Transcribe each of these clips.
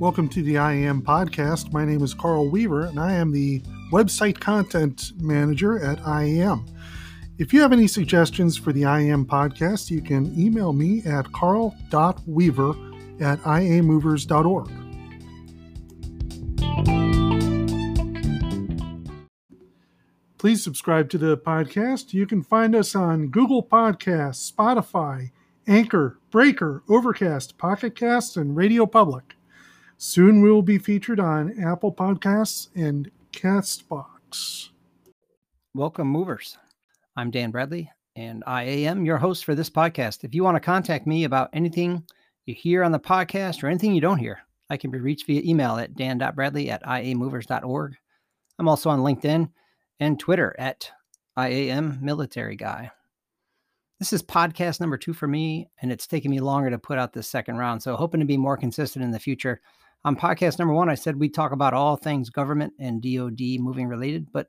Welcome to the IAM podcast. My name is Carl Weaver, and I am the website content manager at IAM. If you have any suggestions for the IAM podcast, you can email me at carl.weaver at iamovers.org. Please subscribe to the podcast. You can find us on Google Podcasts, Spotify, Anchor, Breaker, Overcast, Pocket Casts, and Radio Public. Soon we will be featured on Apple Podcasts and Castbox. Welcome, movers. I'm Dan Bradley, and I am your host for this podcast. If you want to contact me about anything you hear on the podcast or anything you don't hear, I can be reached via email at dan.bradley at iamovers.org. I'm also on LinkedIn and Twitter at IAM Military Guy. This is podcast number two for me, and it's taken me longer to put out this second round. So, hoping to be more consistent in the future. On podcast number one, I said we talk about all things government and DoD moving related, but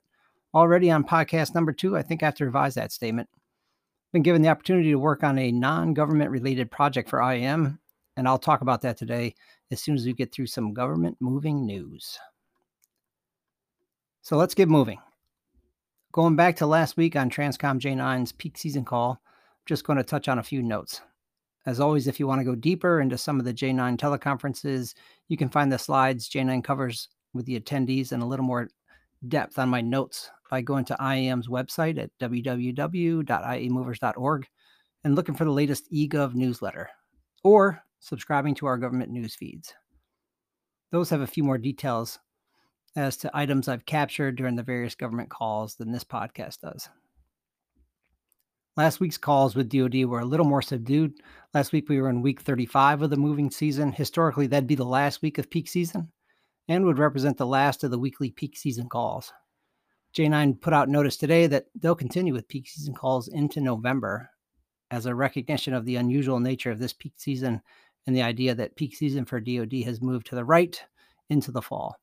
already on podcast number two, I think I have to revise that statement. I've been given the opportunity to work on a non government related project for IAM, and I'll talk about that today as soon as we get through some government moving news. So, let's get moving. Going back to last week on Transcom J9's peak season call, I'm just going to touch on a few notes. As always, if you want to go deeper into some of the J9 teleconferences, you can find the slides J9 covers with the attendees and a little more depth on my notes by going to IAM's website at www.iamovers.org and looking for the latest eGov newsletter or subscribing to our government news feeds. Those have a few more details as to items I've captured during the various government calls than this podcast does. Last week's calls with DoD were a little more subdued. Last week we were in week 35 of the moving season. Historically, that'd be the last week of peak season and would represent the last of the weekly peak season calls. J9 put out notice today that they'll continue with peak season calls into November as a recognition of the unusual nature of this peak season and the idea that peak season for DoD has moved to the right into the fall.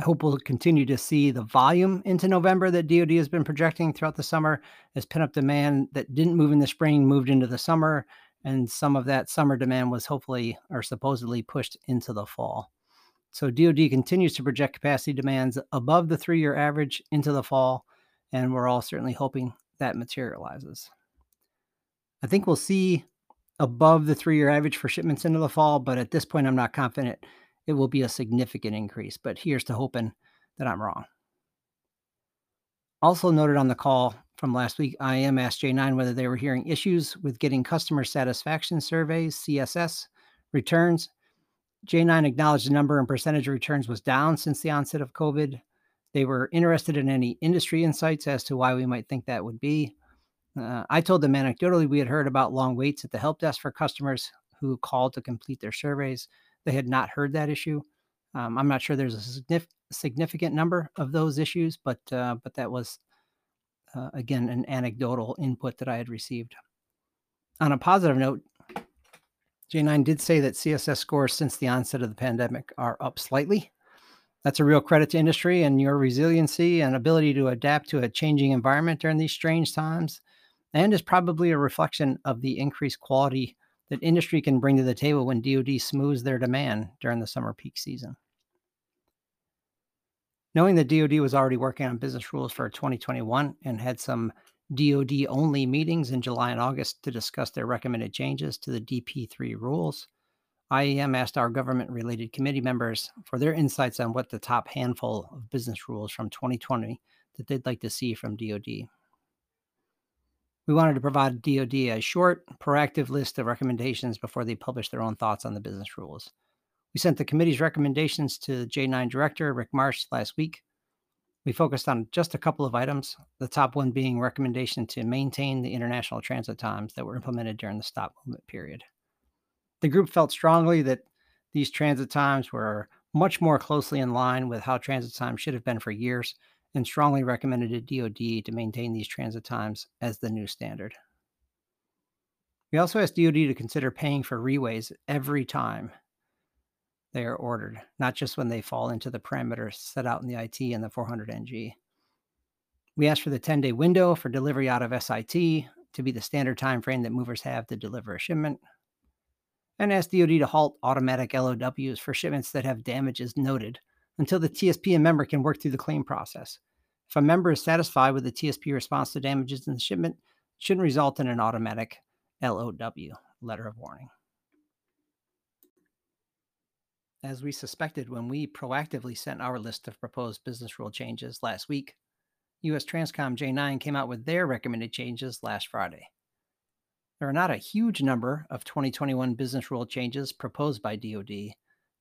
I hope we'll continue to see the volume into November that DoD has been projecting throughout the summer as pent-up demand that didn't move in the spring moved into the summer, and some of that summer demand was hopefully or supposedly pushed into the fall. So DoD continues to project capacity demands above the three-year average into the fall, and we're all certainly hoping that materializes. I think we'll see above the three-year average for shipments into the fall, but at this point, I'm not confident it will be a significant increase. But here's to hoping that I'm wrong. Also noted on the call from last week, IAM asked J9 whether they were hearing issues with getting customer satisfaction surveys, CSS, returns. J9 acknowledged the number and percentage of returns was down since the onset of COVID. They were interested in any industry insights as to why we might think that would be. Uh, I told them anecdotally we had heard about long waits at the help desk for customers who called to complete their surveys. They had not heard that issue. Um, I'm not sure there's a signif- significant number of those issues, but uh, but that was uh, again an anecdotal input that I had received. On a positive note, J9 did say that CSS scores since the onset of the pandemic are up slightly. That's a real credit to industry and your resiliency and ability to adapt to a changing environment during these strange times, and is probably a reflection of the increased quality that industry can bring to the table when DoD smooths their demand during the summer peak season. Knowing that DoD was already working on business rules for 2021 and had some DoD only meetings in July and August to discuss their recommended changes to the DP3 rules, IAM asked our government related committee members for their insights on what the top handful of business rules from 2020 that they'd like to see from DoD. We wanted to provide DoD a short, proactive list of recommendations before they publish their own thoughts on the business rules. We sent the committee's recommendations to J9 Director Rick Marsh last week. We focused on just a couple of items, the top one being recommendation to maintain the international transit times that were implemented during the stop movement period. The group felt strongly that these transit times were much more closely in line with how transit times should have been for years and strongly recommended to DoD to maintain these transit times as the new standard. We also asked DoD to consider paying for reweighs every time they are ordered, not just when they fall into the parameters set out in the IT and the 400NG. We asked for the 10 day window for delivery out of SIT to be the standard time frame that movers have to deliver a shipment. and asked DoD to halt automatic LOWs for shipments that have damages noted until the TSP and member can work through the claim process. If a member is satisfied with the TSP response to damages in the shipment, it shouldn't result in an automatic LOW, letter of warning. As we suspected when we proactively sent our list of proposed business rule changes last week, US Transcom J9 came out with their recommended changes last Friday. There are not a huge number of 2021 business rule changes proposed by DoD,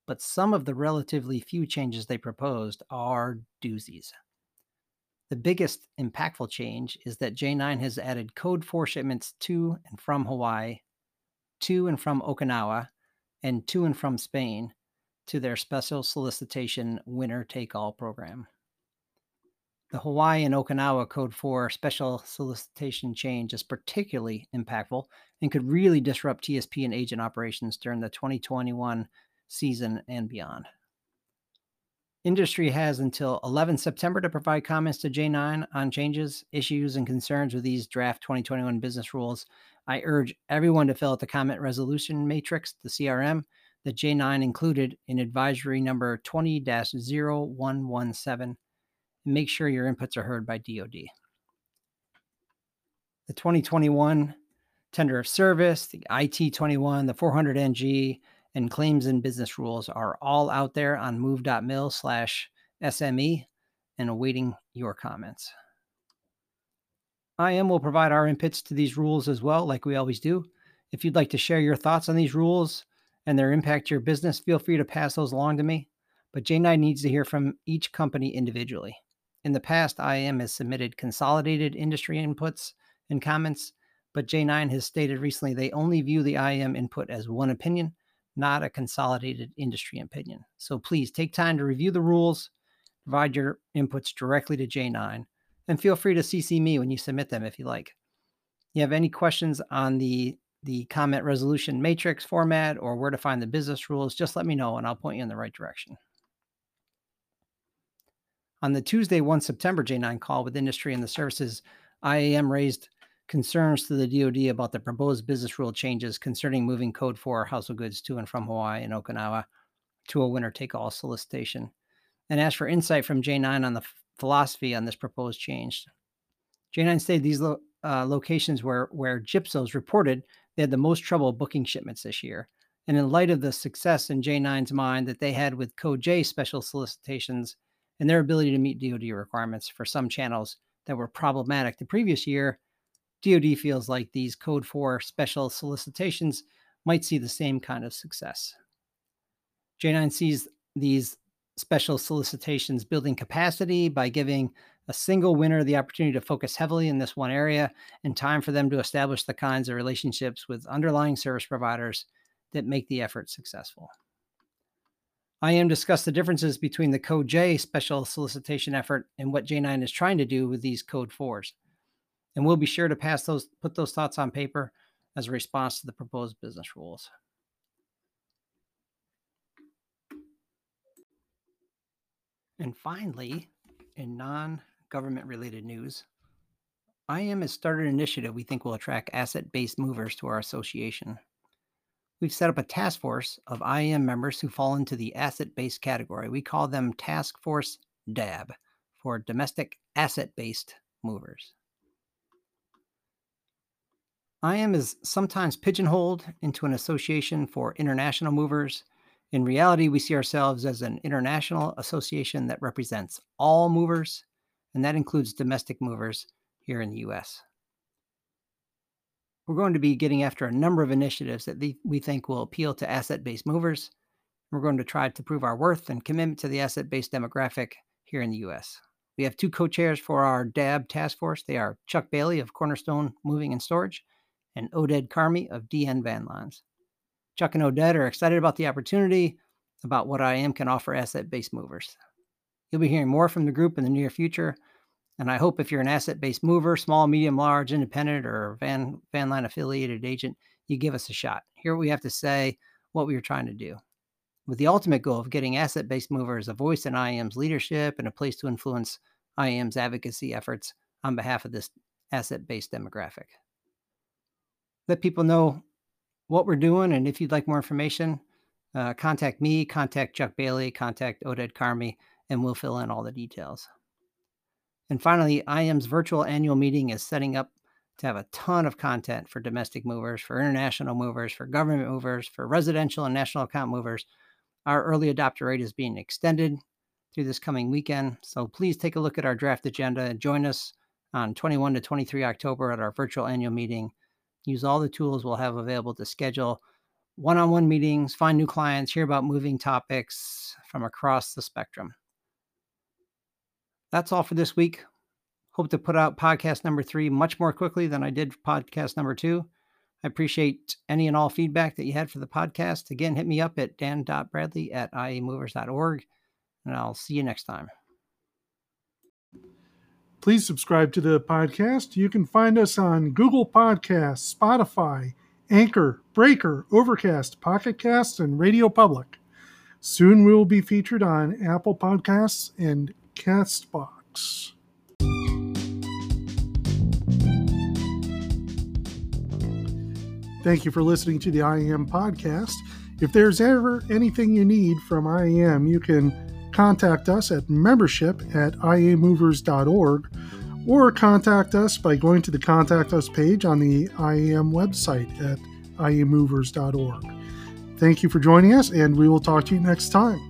but some of the relatively few changes they proposed are doozies. The biggest impactful change is that J9 has added code 4 shipments to and from Hawaii, to and from Okinawa, and to and from Spain to their special solicitation winner take all program. The Hawaii and Okinawa Code 4 special solicitation change is particularly impactful and could really disrupt TSP and agent operations during the 2021 season and beyond. Industry has until 11 September to provide comments to J9 on changes, issues, and concerns with these draft 2021 business rules. I urge everyone to fill out the comment resolution matrix, the CRM, that J9 included in advisory number 20 0117 and make sure your inputs are heard by DoD. The 2021 tender of service, the IT 21, the 400NG, and claims and business rules are all out there on move.mil slash SME and awaiting your comments. IAM will provide our inputs to these rules as well, like we always do. If you'd like to share your thoughts on these rules and their impact to your business, feel free to pass those along to me. But J9 needs to hear from each company individually. In the past, IAM has submitted consolidated industry inputs and comments, but J9 has stated recently they only view the IAM input as one opinion not a consolidated industry opinion. So please take time to review the rules, provide your inputs directly to J9, and feel free to CC me when you submit them if you like. You have any questions on the the comment resolution matrix format or where to find the business rules, just let me know and I'll point you in the right direction. On the Tuesday, 1 September J9 call with industry and the services, IAM raised concerns to the DoD about the proposed business rule changes concerning moving code for household goods to and from Hawaii and Okinawa to a winner take all solicitation, and asked for insight from J9 on the philosophy on this proposed change. J9 stated these lo- uh, locations where, where JPPSOs reported they had the most trouble booking shipments this year. And in light of the success in J9's mind that they had with Code J special solicitations and their ability to meet DoD requirements for some channels that were problematic the previous year, DoD feels like these Code 4 special solicitations might see the same kind of success. J9 sees these special solicitations building capacity by giving a single winner the opportunity to focus heavily in this one area and time for them to establish the kinds of relationships with underlying service providers that make the effort successful. IAM discussed the differences between the Code J special solicitation effort and what J9 is trying to do with these Code 4s and we'll be sure to pass those put those thoughts on paper as a response to the proposed business rules. And finally, in non-government related news, IAM has started an initiative we think will attract asset-based movers to our association. We've set up a task force of IAM members who fall into the asset-based category. We call them Task Force DAB for Domestic Asset-Based Movers. IAM is sometimes pigeonholed into an association for international movers. In reality, we see ourselves as an international association that represents all movers, and that includes domestic movers here in the US. We're going to be getting after a number of initiatives that we think will appeal to asset based movers. We're going to try to prove our worth and commitment to the asset based demographic here in the US. We have two co chairs for our DAB task force. They are Chuck Bailey of Cornerstone Moving and Storage and Oded Carmi of DN Van Lines. Chuck and Oded are excited about the opportunity, about what IAM can offer asset based movers. You'll be hearing more from the group in the near future. And I hope if you're an asset based mover, small, medium, large, independent, or van, van line affiliated agent, you give us a shot. Here we have to say what we are trying to do. With the ultimate goal of getting asset based movers a voice in IAM's leadership and a place to influence IAM's advocacy efforts on behalf of this asset based demographic let people know what we're doing. And if you'd like more information, uh, contact me, contact Chuck Bailey, contact Oded Carmi, and we'll fill in all the details. And finally, IAM's virtual annual meeting is setting up to have a ton of content for domestic movers, for international movers, for government movers, for residential and national account movers. Our early adopter rate is being extended through this coming weekend. So please take a look at our draft agenda and join us on 21 to 23 October at our virtual annual meeting. Use all the tools we'll have available to schedule one on one meetings, find new clients, hear about moving topics from across the spectrum. That's all for this week. Hope to put out podcast number three much more quickly than I did podcast number two. I appreciate any and all feedback that you had for the podcast. Again, hit me up at dan.bradley at iamovers.org, and I'll see you next time. Please subscribe to the podcast. You can find us on Google Podcasts, Spotify, Anchor, Breaker, Overcast, Pocket Casts, and Radio Public. Soon we will be featured on Apple Podcasts and Castbox. Thank you for listening to the IAM podcast. If there's ever anything you need from IAM, you can contact us at membership at iamovers.org or contact us by going to the Contact Us page on the IAM website at iamovers.org. Thank you for joining us, and we will talk to you next time.